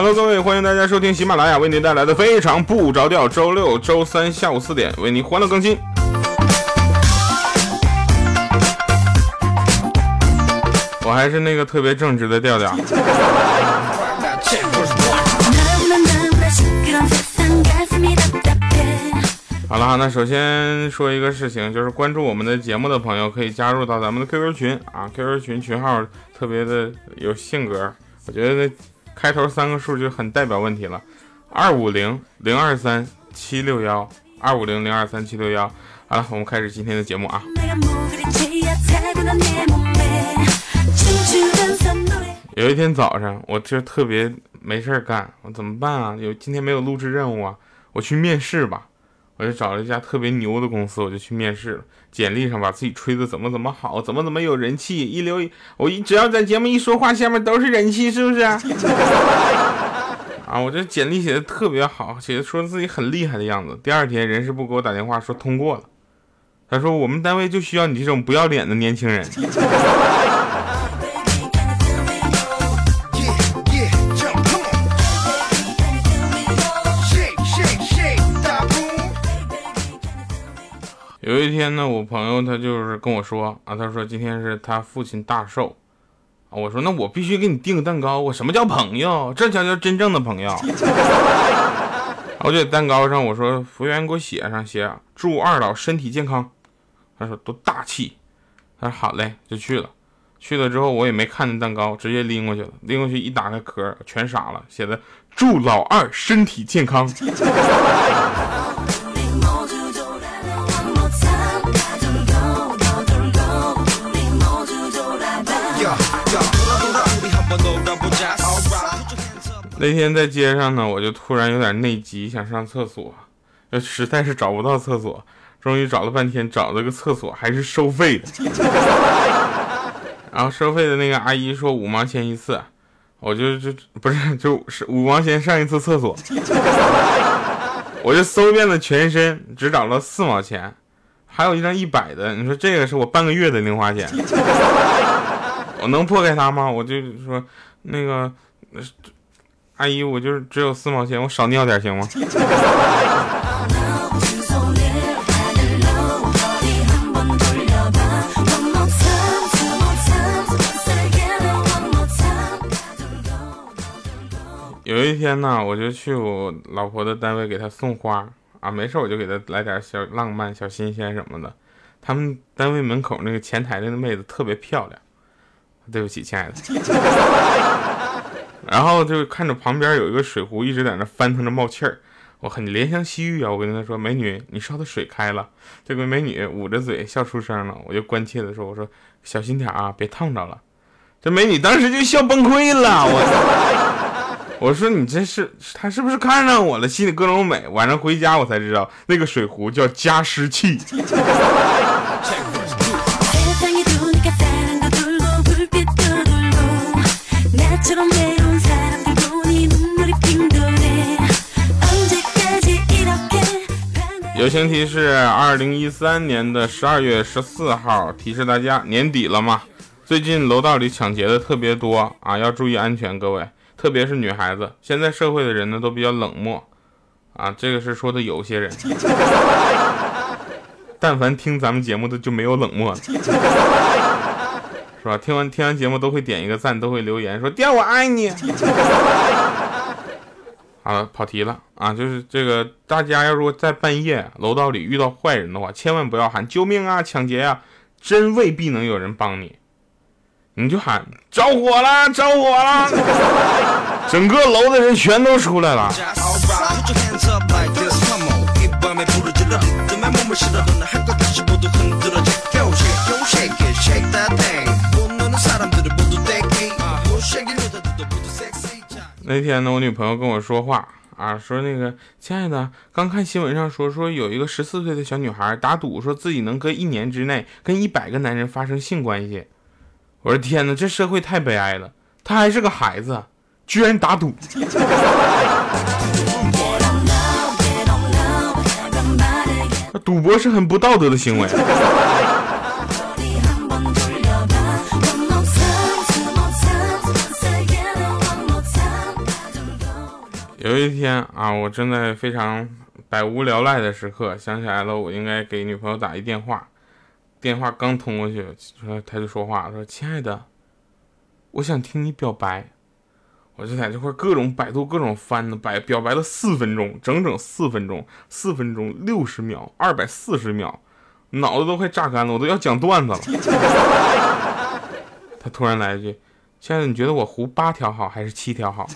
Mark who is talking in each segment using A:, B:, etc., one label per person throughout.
A: Hello，各位，欢迎大家收听喜马拉雅为您带来的非常不着调，周六、周三下午四点为您欢乐更新。我还是那个特别正直的调调。好了，那首先说一个事情，就是关注我们的节目的朋友可以加入到咱们的 QQ 群啊，QQ 群群号特别的有性格，我觉得开头三个数就很代表问题了，二五零零二三七六幺，二五零零二三七六幺。好了，我们开始今天的节目啊。有一天早上，我就特别没事干，我怎么办啊？有今天没有录制任务啊，我去面试吧。我就找了一家特别牛的公司，我就去面试了。简历上把自己吹的怎么怎么好，怎么怎么有人气，一流。我一只要在节目一说话，下面都是人气，是不是？啊，我这简历写的特别好，写的说自己很厉害的样子。第二天人事部给我打电话说通过了，他说我们单位就需要你这种不要脸的年轻人。有一天呢，我朋友他就是跟我说啊，他说今天是他父亲大寿啊，我说那我必须给你订个蛋糕。我什么叫朋友？这才叫真正的朋友。我就在蛋糕上我说服务员给我写上写祝二老身体健康。他说多大气。他说好嘞，就去了。去了之后我也没看那蛋糕，直接拎过去了。拎过去一打开壳，全傻了，写的祝老二身体健康。那天在街上呢，我就突然有点内急，想上厕所，实在是找不到厕所，终于找了半天，找了个厕所还是收费的。然后收费的那个阿姨说五毛钱一次，我就就不是就是五毛钱上一次厕所，我就搜遍了全身，只找了四毛钱，还有一张一百的，你说这个是我半个月的零花钱，我能破开它吗？我就说那个。阿姨，我就是只有四毛钱，我少尿点行吗？有一天呢，我就去我老婆的单位给她送花啊，没事我就给她来点小浪漫、小新鲜什么的。他们单位门口那个前台那个妹子特别漂亮，对不起，亲爱的。然后就看着旁边有一个水壶一直在那翻腾着冒气儿，我很怜香惜玉啊！我跟她说：“美女，你烧的水开了。”这个美女捂着嘴笑出声了。我就关切的说：“我说小心点啊，别烫着了。”这美女当时就笑崩溃了。我我说你这是她是不是看上我了？心里各种美。晚上回家我才知道那个水壶叫加湿器。友情提示：二零一三年的十二月十四号，提示大家年底了嘛，最近楼道里抢劫的特别多啊，要注意安全，各位，特别是女孩子。现在社会的人呢都比较冷漠啊，这个是说的有些人，但凡听咱们节目的就没有冷漠的，是吧？听完听完节目都会点一个赞，都会留言说“爹我爱你”。啊，跑题了啊！就是这个，大家要如果在半夜楼道里遇到坏人的话，千万不要喊救命啊、抢劫啊，真未必能有人帮你。你就喊着火了，着火了，整个楼的人全都出来了。那天呢，我女朋友跟我说话啊，说那个亲爱的，刚看新闻上说说有一个十四岁的小女孩打赌，说自己能隔一年之内跟一百个男人发生性关系。我说天哪，这社会太悲哀了，她还是个孩子，居然打赌。赌博是很不道德的行为。有一天啊，我正在非常百无聊赖的时刻，想起来了，我应该给女朋友打一电话。电话刚通过去，说他就说话，说：“亲爱的，我想听你表白。”我就在这块各种百度，各种翻的，百表白了四分钟，整整四分钟，四分钟六十秒，二百四十秒，脑子都快榨干了，我都要讲段子了。他突然来一句。亲爱的，你觉得我胡八条好还是七条好？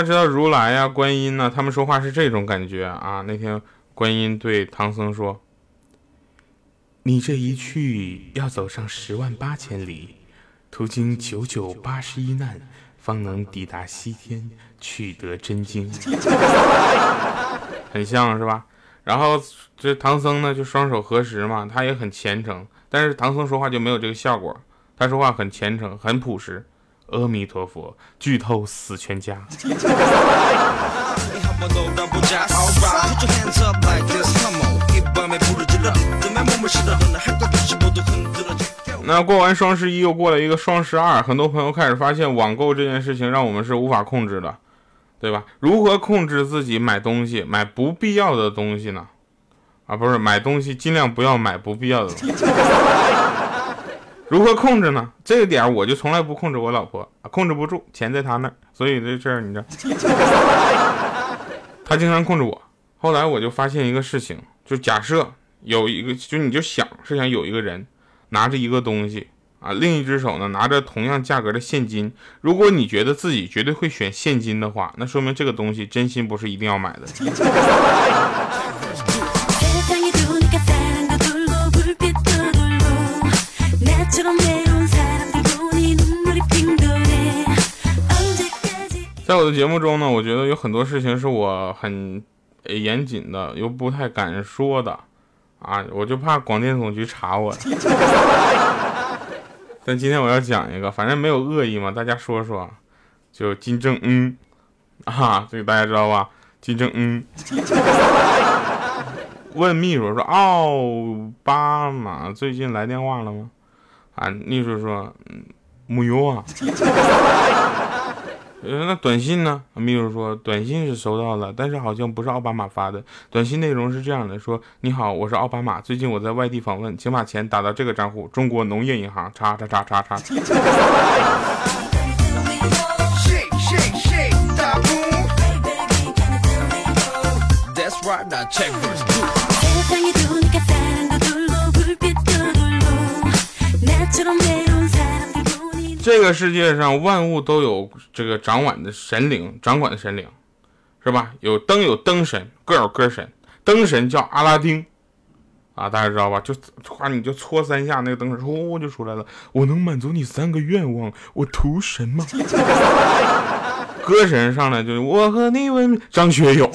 A: 家知道如来呀、观音呢，他们说话是这种感觉啊。那天观音对唐僧说：“你这一去要走上十万八千里，途经九九八十一难。”方能抵达西天，取得真经，很像是吧？然后这唐僧呢，就双手合十嘛，他也很虔诚。但是唐僧说话就没有这个效果，他说话很虔诚，很朴实。阿弥陀佛，剧透死全家。那过完双十一，又过了一个双十二，很多朋友开始发现网购这件事情让我们是无法控制的，对吧？如何控制自己买东西，买不必要的东西呢？啊，不是买东西，尽量不要买不必要的东西。如何控制呢？这个点我就从来不控制我老婆，控制不住，钱在她那儿，所以这事儿你知道，她经常控制我。后来我就发现一个事情，就假设有一个，就你就想是想有一个人。拿着一个东西啊，另一只手呢拿着同样价格的现金。如果你觉得自己绝对会选现金的话，那说明这个东西真心不是一定要买的。在我的节目中呢，我觉得有很多事情是我很严谨的，又不太敢说的。啊，我就怕广电总局查我。但今天我要讲一个，反正没有恶意嘛，大家说说，就金正恩啊，这个大家知道吧？金正恩问秘书说：“奥巴马最近来电话了吗？”啊，秘书说：“没有啊。” 呃，那短信呢？秘书说短信是收到了，但是好像不是奥巴马发的。短信内容是这样的：说你好，我是奥巴马，最近我在外地访问，请把钱打到这个账户，中国农业银行，叉叉叉叉叉。这个世界上万物都有这个掌管的神灵，掌管的神灵，是吧？有灯有灯神，各有各神。灯神叫阿拉丁，啊，大家知道吧？就夸你就搓三下，那个灯神呼就出来了。我能满足你三个愿望，我图神吗？歌神上来就是我和你问张学友。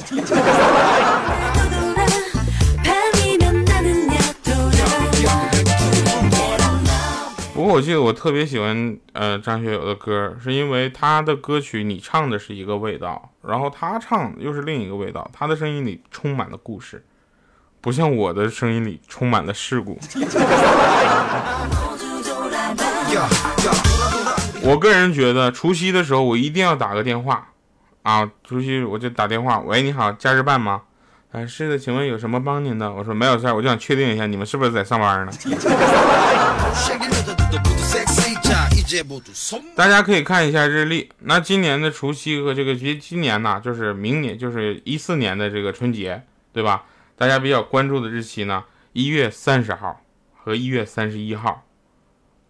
A: 过我记得我特别喜欢呃张学友的歌，是因为他的歌曲你唱的是一个味道，然后他唱又是另一个味道，他的声音里充满了故事，不像我的声音里充满了事故。我个人觉得除夕的时候我一定要打个电话啊，除夕我就打电话，喂，你好，假日办吗？啊，是的，请问有什么帮您的？我说没有事儿，我就想确定一下你们是不是在上班呢。大家可以看一下日历。那今年的除夕和这个今今年呢，就是明年，就是一四年的这个春节，对吧？大家比较关注的日期呢，一月三十号和一月三十一号，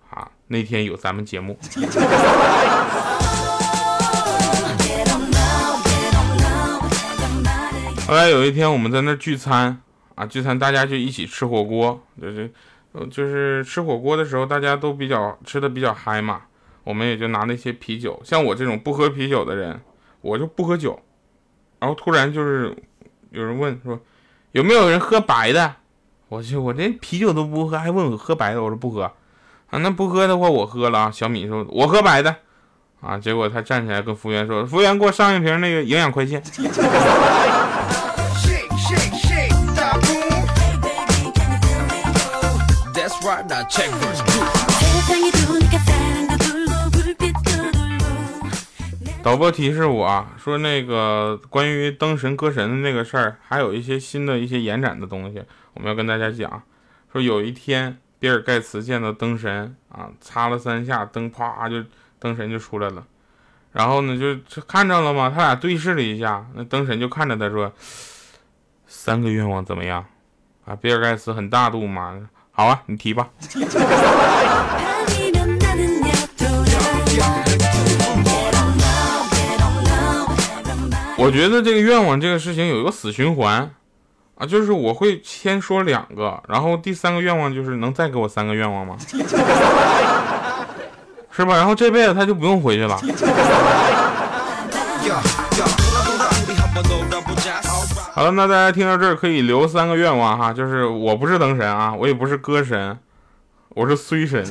A: 啊，那天有咱们节目。后来有一天我们在那聚餐啊，聚餐大家就一起吃火锅，就是。就是吃火锅的时候，大家都比较吃的比较嗨嘛，我们也就拿那些啤酒。像我这种不喝啤酒的人，我就不喝酒。然后突然就是有人问说，有没有人喝白的？我去，我这啤酒都不喝，还问我喝白的？我说不喝。啊，那不喝的话我喝了啊。小米说，我喝白的。啊，结果他站起来跟服务员说，服务员给我上一瓶那个营养快线。导播提示我说，那个关于灯神歌神的那个事儿，还有一些新的一些延展的东西，我们要跟大家讲。说有一天，比尔盖茨见到灯神啊，擦了三下灯，啪就灯神就出来了。然后呢，就看着了嘛？他俩对视了一下，那灯神就看着他说：“三个愿望怎么样？”啊，比尔盖茨很大度嘛，好啊，你提吧。我觉得这个愿望这个事情有一个死循环，啊，就是我会先说两个，然后第三个愿望就是能再给我三个愿望吗？是吧？然后这辈子他就不用回去了。好了，那大家听到这儿可以留三个愿望哈，就是我不是灯神啊，我也不是歌神，我是衰神。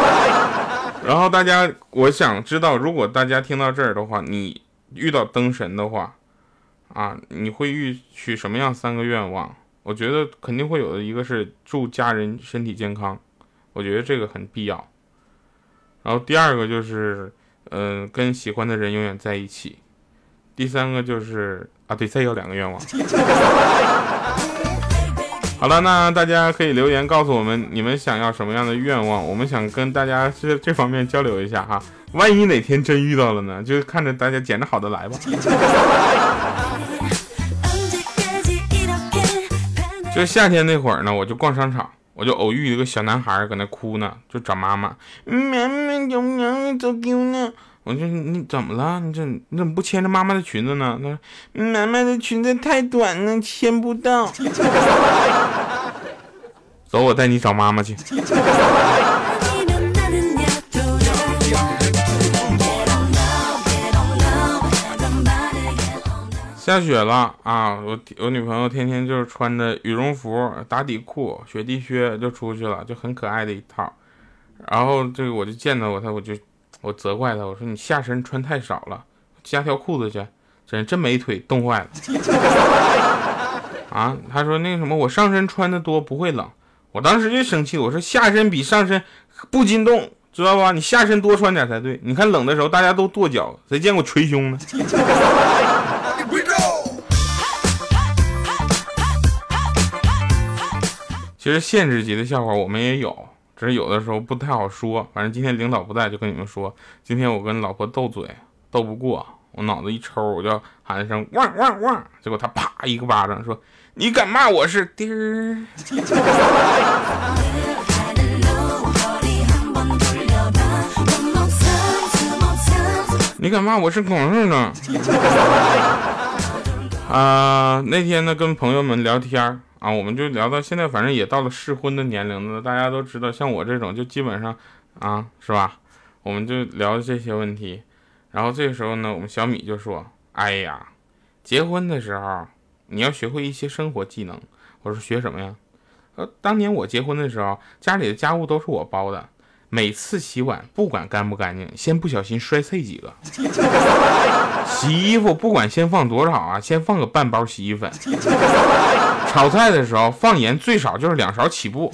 A: 然后大家，我想知道，如果大家听到这儿的话，你。遇到灯神的话，啊，你会预许什么样三个愿望？我觉得肯定会有的，一个是祝家人身体健康，我觉得这个很必要。然后第二个就是，嗯，跟喜欢的人永远在一起。第三个就是啊，对，再要两个愿望。好了，那大家可以留言告诉我们你们想要什么样的愿望，我们想跟大家这这方面交流一下哈。万一哪天真遇到了呢？就看着大家捡着好的来吧。就夏天那会儿呢，我就逛商场，我就偶遇一个小男孩搁那哭呢，就找妈妈。妈妈，有娘走丢了。我说你怎么了？你这你怎么不牵着妈妈的裙子呢？他说妈妈的裙子太短了，牵不到。走，我带你找妈妈去。下雪了啊！我我女朋友天天就是穿着羽绒服、打底裤、雪地靴就出去了，就很可爱的一套。然后这个我就见到我她，我就我责怪他，我说你下身穿太少了，加条裤子去。真真没腿，冻坏了。啊，他说那什么，我上身穿的多不会冷。我当时就生气，我说下身比上身不禁冻，知道吧？你下身多穿点才对。你看冷的时候大家都跺脚，谁见过捶胸呢？其实限制级的笑话我们也有，只是有的时候不太好说。反正今天领导不在，就跟你们说，今天我跟老婆斗嘴，斗不过，我脑子一抽，我就喊一声汪汪汪，结果他啪一个巴掌说：“你敢骂我是丁儿？你敢骂我是狗日呢？” 啊，那天呢，跟朋友们聊天啊，我们就聊到现在，反正也到了适婚的年龄了。大家都知道，像我这种就基本上啊，是吧？我们就聊这些问题。然后这个时候呢，我们小米就说：“哎呀，结婚的时候你要学会一些生活技能。”我说：“学什么呀？”呃，当年我结婚的时候，家里的家务都是我包的。每次洗碗，不管干不干净，先不小心摔碎几个。洗衣服，不管先放多少啊，先放个半包洗衣粉。炒菜的时候放盐，最少就是两勺起步。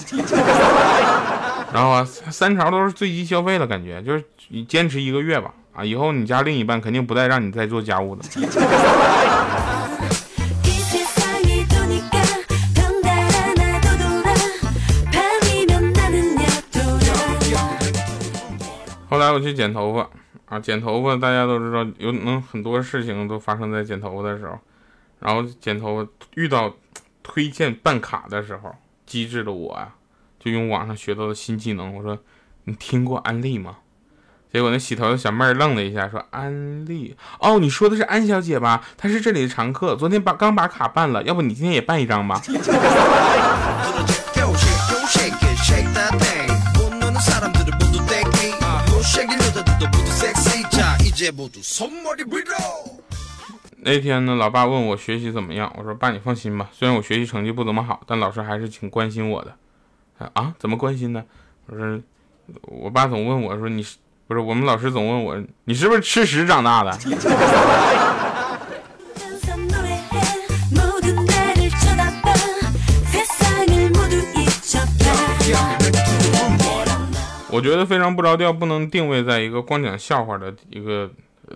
A: 然后啊，三勺都是最低消费了，感觉就是你坚持一个月吧。啊，以后你家另一半肯定不带让你再做家务的。来我去剪头发啊，剪头发大家都知道有能很多事情都发生在剪头发的时候，然后剪头发遇到推荐办卡的时候，机智的我呀就用网上学到的新技能，我说你听过安利吗？结果那洗头的小妹儿愣了一下，说安利哦，你说的是安小姐吧？她是这里的常客，昨天把刚把卡办了，要不你今天也办一张吧？那天呢，老爸问我学习怎么样，我说爸你放心吧，虽然我学习成绩不怎么好，但老师还是挺关心我的。啊，怎么关心呢？我说我爸总问我说你是不是我们老师总问我你是不是吃屎长大的？我觉得非常不着调，不能定位在一个光讲笑话的一个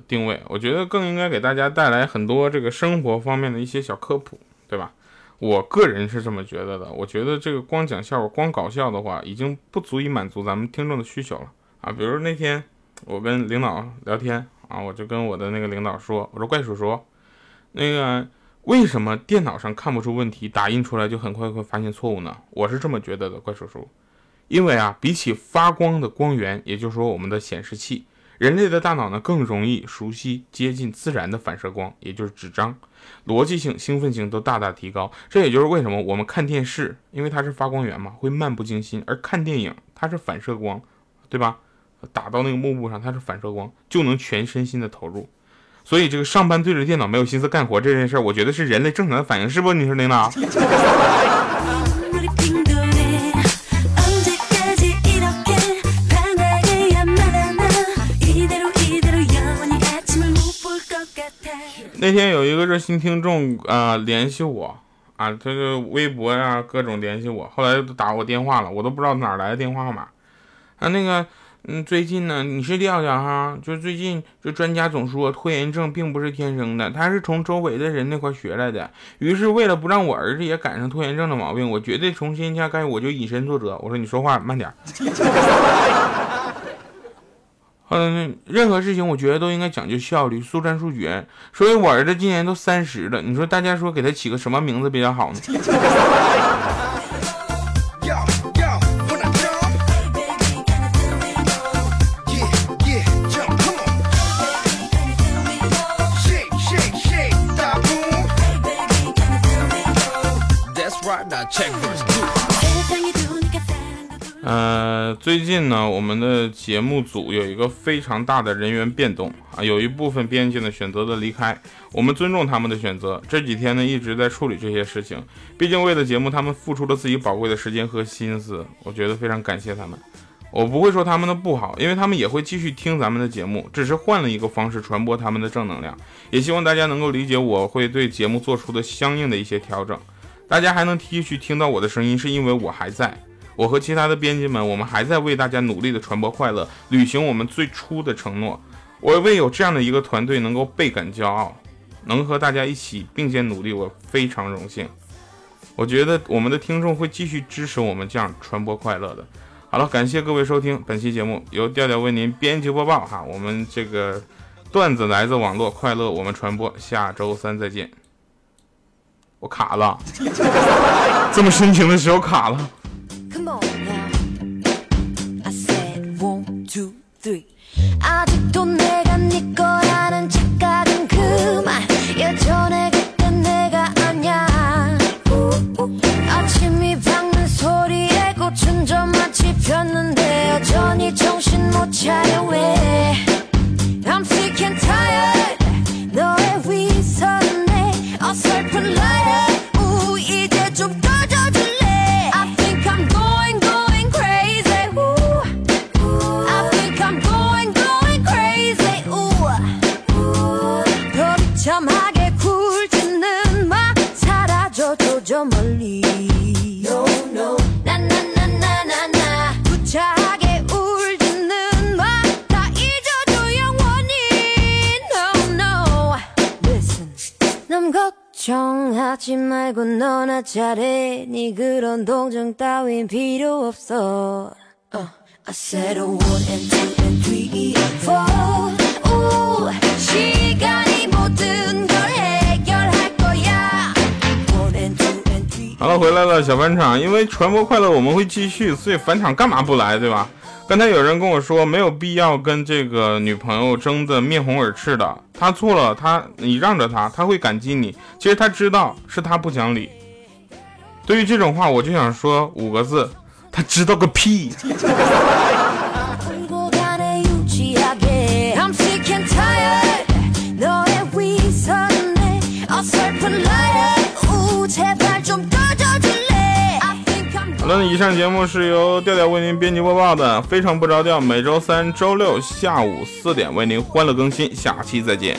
A: 定位。我觉得更应该给大家带来很多这个生活方面的一些小科普，对吧？我个人是这么觉得的。我觉得这个光讲笑话、光搞笑的话，已经不足以满足咱们听众的需求了啊。比如那天我跟领导聊天啊，我就跟我的那个领导说：“我说怪叔叔，那个为什么电脑上看不出问题，打印出来就很快会发现错误呢？”我是这么觉得的，怪叔叔，因为啊，比起发光的光源，也就是说我们的显示器。人类的大脑呢更容易熟悉接近自然的反射光，也就是纸张，逻辑性、兴奋性都大大提高。这也就是为什么我们看电视，因为它是发光源嘛，会漫不经心；而看电影，它是反射光，对吧？打到那个幕布上，它是反射光，就能全身心的投入。所以这个上班对着电脑没有心思干活这件事儿，我觉得是人类正常的反应，是不？你说领导？那天有一个热心听众啊联系我啊，他就微博呀各种联系我，后来都打我电话了，我都不知道哪来的电话号码。啊，那个，嗯，最近呢，你是调调哈？就最近，就专家总说拖延症并不是天生的，他是从周围的人那块学来的。于是为了不让我儿子也赶上拖延症的毛病，我绝对从今天开始我就以身作则。我说你说话慢点。嗯，任何事情我觉得都应该讲究效率、速战速决。所以，我儿子今年都三十了，你说大家说给他起个什么名字比较好呢？呃，最近呢，我们的节目组有一个非常大的人员变动啊，有一部分编辑呢选择了离开，我们尊重他们的选择。这几天呢一直在处理这些事情，毕竟为了节目，他们付出了自己宝贵的时间和心思，我觉得非常感谢他们。我不会说他们的不好，因为他们也会继续听咱们的节目，只是换了一个方式传播他们的正能量。也希望大家能够理解，我会对节目做出的相应的一些调整。大家还能继续听到我的声音，是因为我还在。我和其他的编辑们，我们还在为大家努力的传播快乐，履行我们最初的承诺。我为有这样的一个团队能够倍感骄傲，能和大家一起并肩努力，我非常荣幸。我觉得我们的听众会继续支持我们这样传播快乐的。好了，感谢各位收听本期节目，由调调为您编辑播报。哈，我们这个段子来自网络，快乐我们传播，下周三再见。我卡了，这么深情的时候卡了。two, three. 아직도 내가 네 거야. 好了，回来了，小返场。因为传播快乐，我们会继续，所以返场干嘛不来，对吧？刚才有人跟我说，没有必要跟这个女朋友争得面红耳赤的。他错了，他你让着他，他会感激你。其实他知道是他不讲理。对于这种话，我就想说五个字：他知道个屁。以上节目是由调调为您编辑播报的，非常不着调。每周三、周六下午四点为您欢乐更新，下期再见。